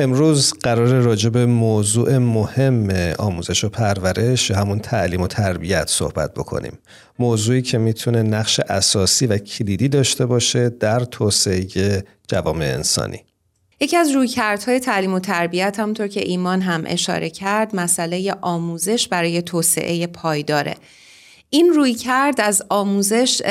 امروز قرار راجع به موضوع مهم آموزش و پرورش همون تعلیم و تربیت صحبت بکنیم. موضوعی که می‌تونه نقش اساسی و کلیدی داشته باشه در توسعه جوامع انسانی. یکی از رویکردهای تعلیم و تربیت همونطور که ایمان هم اشاره کرد مسئله آموزش برای توسعه پایداره. این روی کرد از آموزش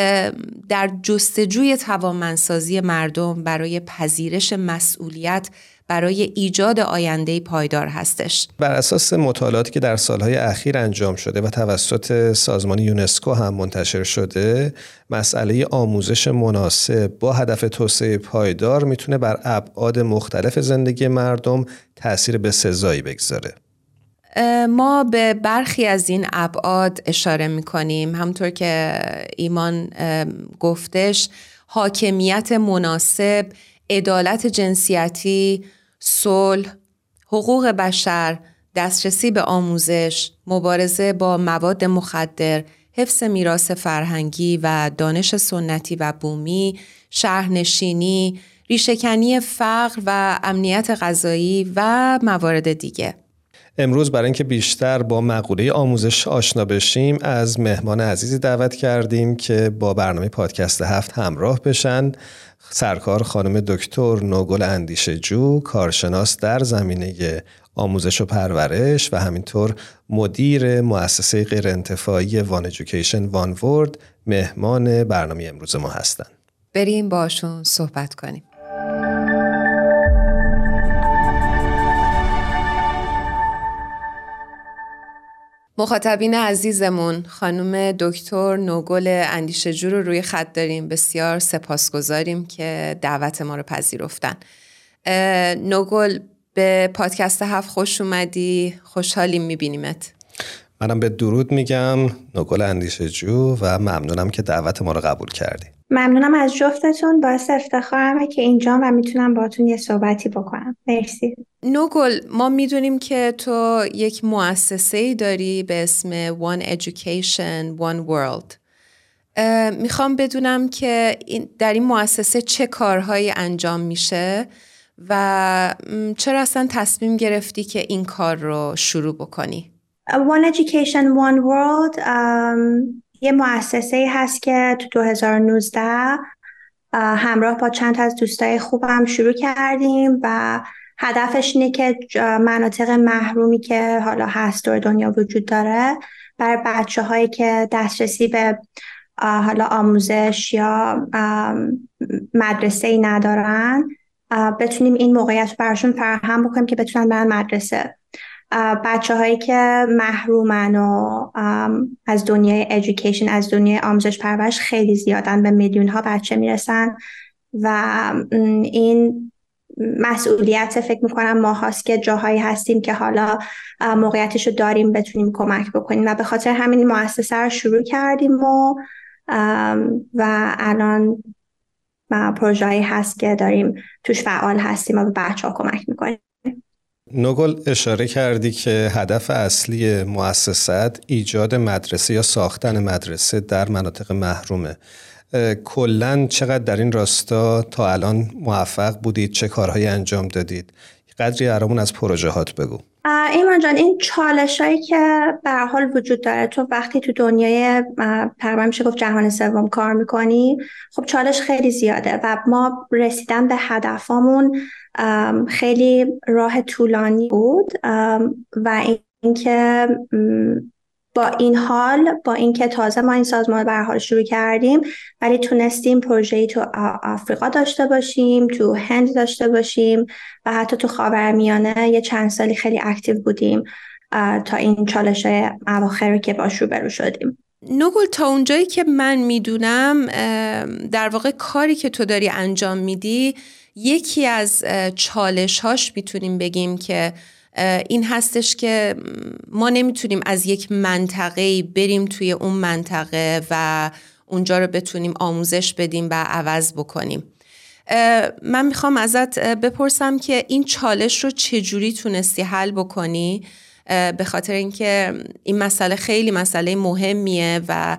در جستجوی توانمندسازی مردم برای پذیرش مسئولیت برای ایجاد آینده پایدار هستش. بر اساس مطالعاتی که در سالهای اخیر انجام شده و توسط سازمان یونسکو هم منتشر شده، مسئله آموزش مناسب با هدف توسعه پایدار می‌تونه بر ابعاد مختلف زندگی مردم تاثیر به سزایی بگذاره. ما به برخی از این ابعاد اشاره می کنیم همطور که ایمان گفتش حاکمیت مناسب عدالت جنسیتی صلح حقوق بشر دسترسی به آموزش مبارزه با مواد مخدر حفظ میراث فرهنگی و دانش سنتی و بومی شهرنشینی ریشهکنی فقر و امنیت غذایی و موارد دیگه. امروز برای اینکه بیشتر با مقوله آموزش آشنا بشیم از مهمان عزیزی دعوت کردیم که با برنامه پادکست هفت همراه بشن. سرکار خانم دکتر نوگل اندیشه جو کارشناس در زمینه آموزش و پرورش و همینطور مدیر مؤسسه غیرانتفاعی وان ایژوکیشن وان ورد مهمان برنامه امروز ما هستند. بریم باشون صحبت کنیم. مخاطبین عزیزمون خانم دکتر نوگل اندیشجو رو روی خط داریم. بسیار سپاسگزاریم که دعوت ما رو پذیرفتن. نوگل به پادکست هفت خوش اومدی. خوشحالیم میبینیمت. منم به درود میگم نوگل اندیشجو و ممنونم که دعوت ما رو قبول کردی. ممنونم از جفتتون. باعث افتخارمه که اینجا و می‌تونم باتون یه صحبتی بکنم. مرسی. نوگل ما می‌دونیم که تو یک مؤسسه ای داری به اسم One Education One World. می‌خوام بدونم که در این مؤسسه چه کارهایی انجام میشه و چرا اصلا تصمیم گرفتی که این کار رو شروع بکنی؟ One Education One World یه مؤسسه هست که تو 2019 همراه با چند از دوستای خوبم شروع کردیم و هدفش اینه که مناطق محرومی که حالا هست دور دنیا وجود داره برای بچه هایی که دسترسی به حالا آموزش یا مدرسه ای ندارن بتونیم این موقعیت رو براشون فراهم بکنیم که بتونن برن مدرسه بچه هایی که محرومن و از دنیای ادویکیشن از دنیای آموزش پرورش خیلی زیادن به میلیون ها بچه می‌رسن و این مسئولیت فکر می‌کنم ما هاست که جاهایی هستیم که حالا موقعیتش رو داریم بتونیم کمک بکنیم و به خاطر همین مؤسسه رو شروع کردیم و و الان پروژه‌ای هست که داریم توش فعال هستیم و به بچه ها کمک می‌کنیم. نوگل اشاره کردی که هدف اصلی مؤسسات ایجاد مدرسه یا ساختن مدرسه در مناطق محرومه. کلا چقدر در این راستا تا الان موفق بودید؟ چه کارهایی انجام دادید؟ قدری برامون از پروژهات بگو. ایمان جان این چالش هایی که به حال وجود داره تو وقتی تو دنیای تقریبا میشه گفت جهان سوم کار می‌کنی خب چالش خیلی زیاده و ما رسیدن به هدفمون خیلی راه طولانی بود و اینکه با این حال با اینکه تازه ما این سازمان به حال شروع کردیم ولی تونستیم پروژه‌ای تو آفریقا داشته باشیم تو هند داشته باشیم و حتی تو خاورمیانه یه چند سالی خیلی اکتیو بودیم تا این چالش اواخر که باش برو شدیم. نگل تا اونجایی که من می‌دونم در واقع کاری که تو داری انجام میدی یکی از چالش هاش می‌تونیم بگیم که این هستش که ما نمی‌تونیم از یک منطقه بریم توی اون منطقه و اونجا رو بتونیم آموزش بدیم و عوض بکنیم. من می‌خوام ازت بپرسم که این چالش رو چجوری تونستی حل بکنی؟ به خاطر اینکه این مسئله خیلی مسئله مهمیه و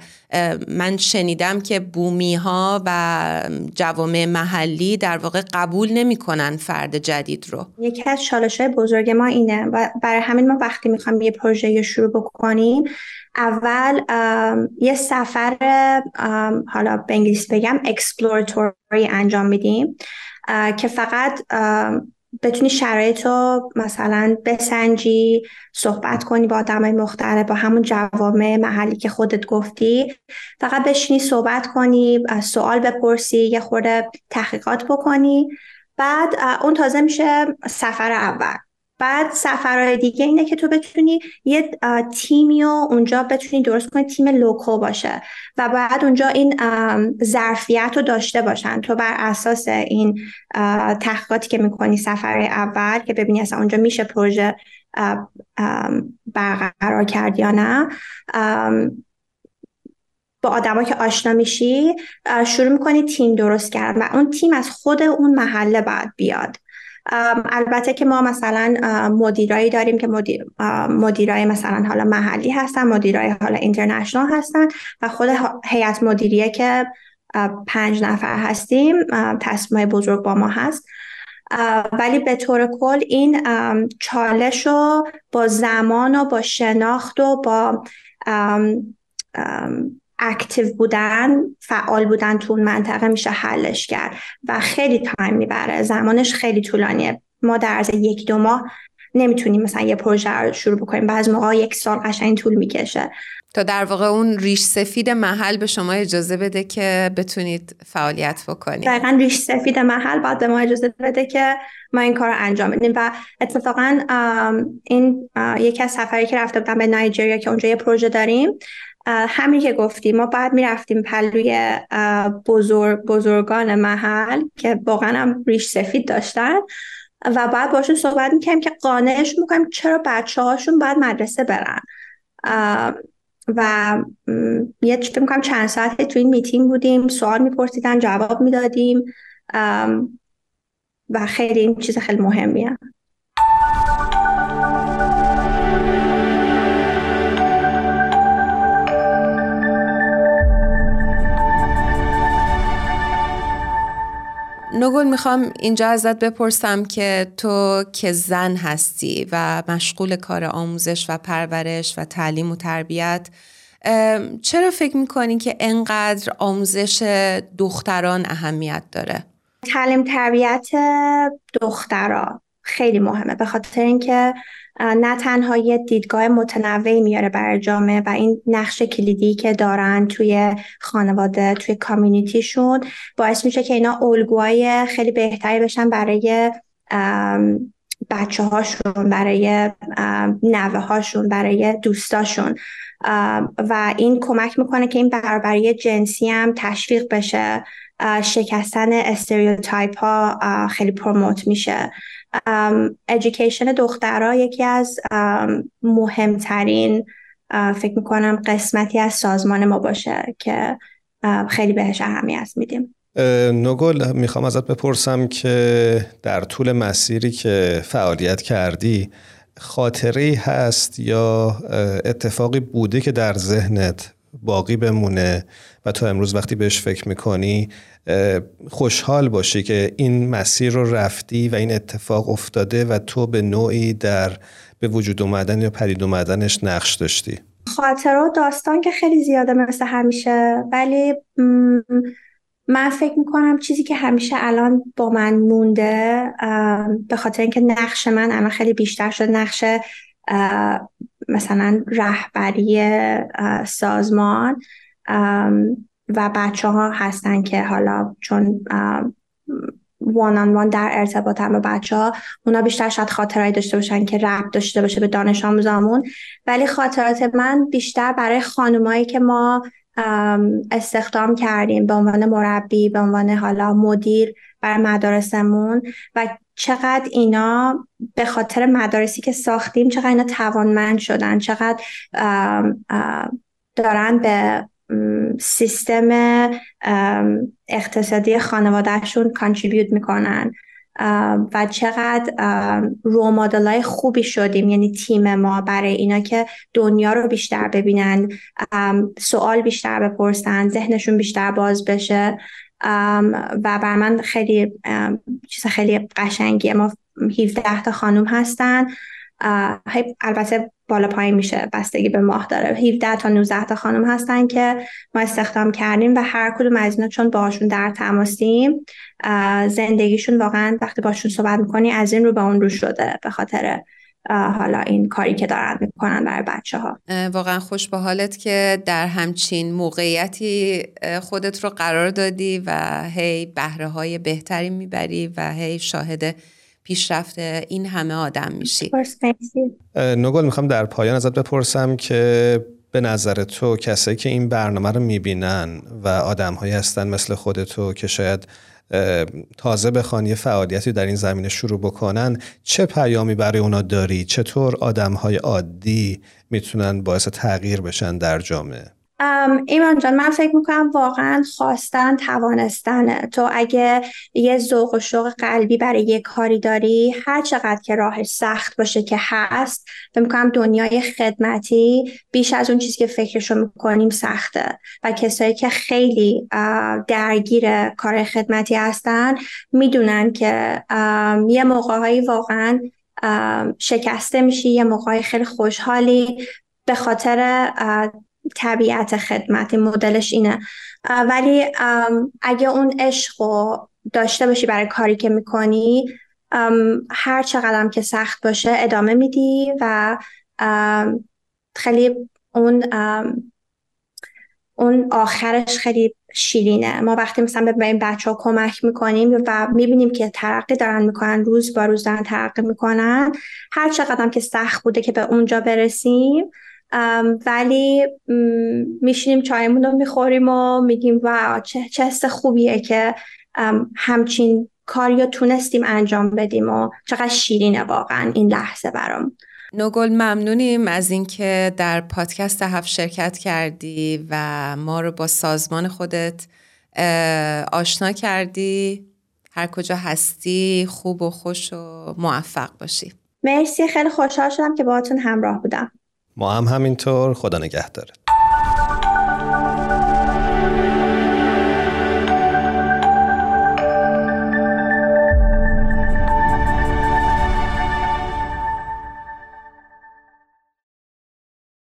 من شنیدم که بومی ها و جوامع محلی در واقع قبول نمی‌کنن فرد جدید رو. یکی از چالش های بزرگ ما اینه و برای همین ما وقتی می‌خوایم یه پروژه شروع بکنیم اول یه سفر حالا به انگلیسی بگم اکسپلوراتوری انجام میدیم که فقط بتونی شرایط رو مثلا بسنجی صحبت کنی با آدم مختلف با همون جوامع محلی که خودت گفتی. فقط بشینی صحبت کنی سوال بپرسی یه خورده تحقیقات بکنی. بعد اون تازه میشه سفر اول. بعد سفرهای دیگه اینه که تو بتونی یه تیمی و اونجا بتونی درست کنی تیم لوکو باشه. و بعد اونجا این ظرفیت رو داشته باشن. تو بر اساس این تحقیقاتی که می‌کنی سفر اول که ببینی اصلا اونجا میشه پروژه برقرار کرد یا نه با آدما که آشنا میشی شروع می‌کنی تیم درست کردن. و اون تیم از خود اون محله بعد بیاد. البته که ما مثلا مدیرایی داریم که مدیر مدیرای مثلا حالا محلی هستن مدیرای حالا اینترنشنال هستن و خود هیئت مدیریه که پنج نفر هستیم تصمیم بزرگ با ما هست. ولی به طور کل این چالش رو با زمان و با شناخت و با active بودن فعال بودن تو اون منطقه میشه حلش کرد و خیلی time می‌بره. زمانش خیلی طولانیه. ما در از یک دو ماه نمی‌تونیم مثلا یه پروژه رو شروع بکنیم. بعض موقع یک سال قشنگ طول می‌کشه. تا در واقع اون ریش سفید محل به شما اجازه بده که بتونید فعالیت بکنید؟ دقیقا ریش سفید محل باید به ما اجازه بده که ما این کار رو انجام بدیم. و اتفاقا این یکی از سفری که رفته بودم به نایجریا که اونجا یه پروژه داریم همین که گفتیم ما بعد می‌رفتیم پلوی بزرگ بزرگان محل که واقعا هم ریش سفید داشتن و بعد باشون صحبت می‌کنیم که قانعش می‌کنیم چرا بچه هاشون باید مدرسه برن. و یه فکر می‌کنم چند ساعت تو این میتینگ بودیم سوال میپرسیدن جواب می‌دادیم و خیلی این چیز خیلی مهمیه. نگل می‌خوام اینجا ازت بپرسم که تو که زن هستی و مشغول کار آموزش و پرورش و تعلیم و تربیت چرا فکر می‌کنی که انقدر آموزش دختران اهمیت داره؟ تعلیم تربیت دختران خیلی مهمه. به خاطر اینکه نه تنها یه دیدگاه متنوعی میاره برای جامعه و این نقش کلیدی که دارن توی خانواده توی کامیونیتیشون باعث میشه که اینا الگوهای خیلی بهتری بشن برای بچه هاشون برای نوه هاشون برای دوستاشون. و این کمک می‌کنه که این برابری جنسی هم تشویق بشه. شکستن stereotype ها خیلی promote میشه. education دخترها یکی از مهمترین فکر می‌کنم قسمتی از سازمان ما باشه که خیلی بهش اهمیت میدیم. نگل می‌خوام ازت بپرسم که در طول مسیری که فعالیت کردی خاطری هست یا اتفاقی بوده که در ذهنت باقی بمونه؟ و تو امروز وقتی بهش فکر می‌کنی خوشحال باشی که این مسیر رو رفتی و این اتفاق افتاده و تو به نوعی در به وجود اومدن یا پدید اومدنش نقش داشتی. خاطرات داستان که خیلی زیاده مثل همیشه ولی من فکر می‌کنم چیزی که همیشه الان با من مونده به خاطر اینکه نقش من الان خیلی بیشتر شد نقش مثلا رهبری سازمان و بچه ها هستن که حالا چون وان آن وان در ارتباط هم با بچه ها اونا بیشتر شاید خاطرهایی داشته باشن که ربط داشته باشه به دانش آموزامون. ولی خاطرات من بیشتر برای خانمایی که ما استخدام کردیم به عنوان مربی به عنوان حالا مدیر برای مدارسمون و چقدر اینا به خاطر مدارسی که ساختیم چقدر اینا توانمند شدن چقدر دارن به سیستم اقتصادی خانوادهشون کانتریبیوت می‌کنن. و چقدر رو های خوبی شدیم. یعنی تیم ما برای اینا که دنیا رو بیشتر ببینن سوال بیشتر بپرسن ذهنشون بیشتر باز بشه. و بر من خیلی چیز خیلی قشنگیه. ما 17 تا خانوم هستن. البته بالا پایین میشه بستگی به ماه داره. 17 تا 19 تا خانم هستن که ما استخدام کردیم و هر کدوم از اینا چون باشون در تماسیم زندگیشون واقعا وقتی باشون صحبت می‌کنی از این رو به اون رو شده به خاطر حالا این کاری که دارن می‌کنن برای بچه ها واقعا خوش به حالت که در همچین موقعیتی خودت رو قرار دادی و هی بهره های بهتری می‌بری و هی شاهد پیشرفت این همه آدم میشی نگل می‌خوام در پایان ازت بپرسم که به نظر تو کسایی که این برنامه رو می‌بینن و آدم هایی هستن مثل خودتو که شاید تازه بخوان یه فعالیتی در این زمینه شروع بکنن چه پیامی برای اونا داری؟ چطور آدم های عادی می‌تونن باعث تغییر بشن در جامعه؟ ایمان جان من فکر می‌کنم واقعا خواستن توانستنه. تو اگه یه ذوق و شوق قلبی برای یه کاری داری هر چقدر که راهش سخت باشه که هست فکر می‌کنم دنیای خدمتی بیش از اون چیزی که فکرشو می‌کنیم سخته. و کسایی که خیلی درگیر کار خدمتی هستن می‌دونن که یه موقعهایی واقعا شکسته میشی یه موقعی خیلی خوشحالی. به خاطر طبیعت خدمت مدلش اینه. ولی اگه اون عشق رو داشته باشی برای کاری که می‌کنی هر چقدر که سخت باشه ادامه میدی و خیلی اون اون آخرش خیلی شیرینه. ما وقتی مثلا به این بچه ها کمک می‌کنیم و می‌بینیم که ترقی دارن می‌کنن روز با روز دارن ترقی می‌کنن هر چقدر که سخت بوده که به اونجا برسیم ولی میشینیم چایمون رو می‌خوریم و میگیم و چه, حس خوبیه که همچین کاری رو تونستیم انجام بدیم و چقدر شیرینه واقعا این لحظه برام. نوگل ممنونیم از اینکه در پادکست هفت شرکت کردی و ما رو با سازمان خودت آشنا کردی. هر کجا هستی خوب و خوش و موفق باشی. مرسی خیلی خوشحال شدم که باهاتون همراه بودم. ما هم همینطور خدا نگهدارت.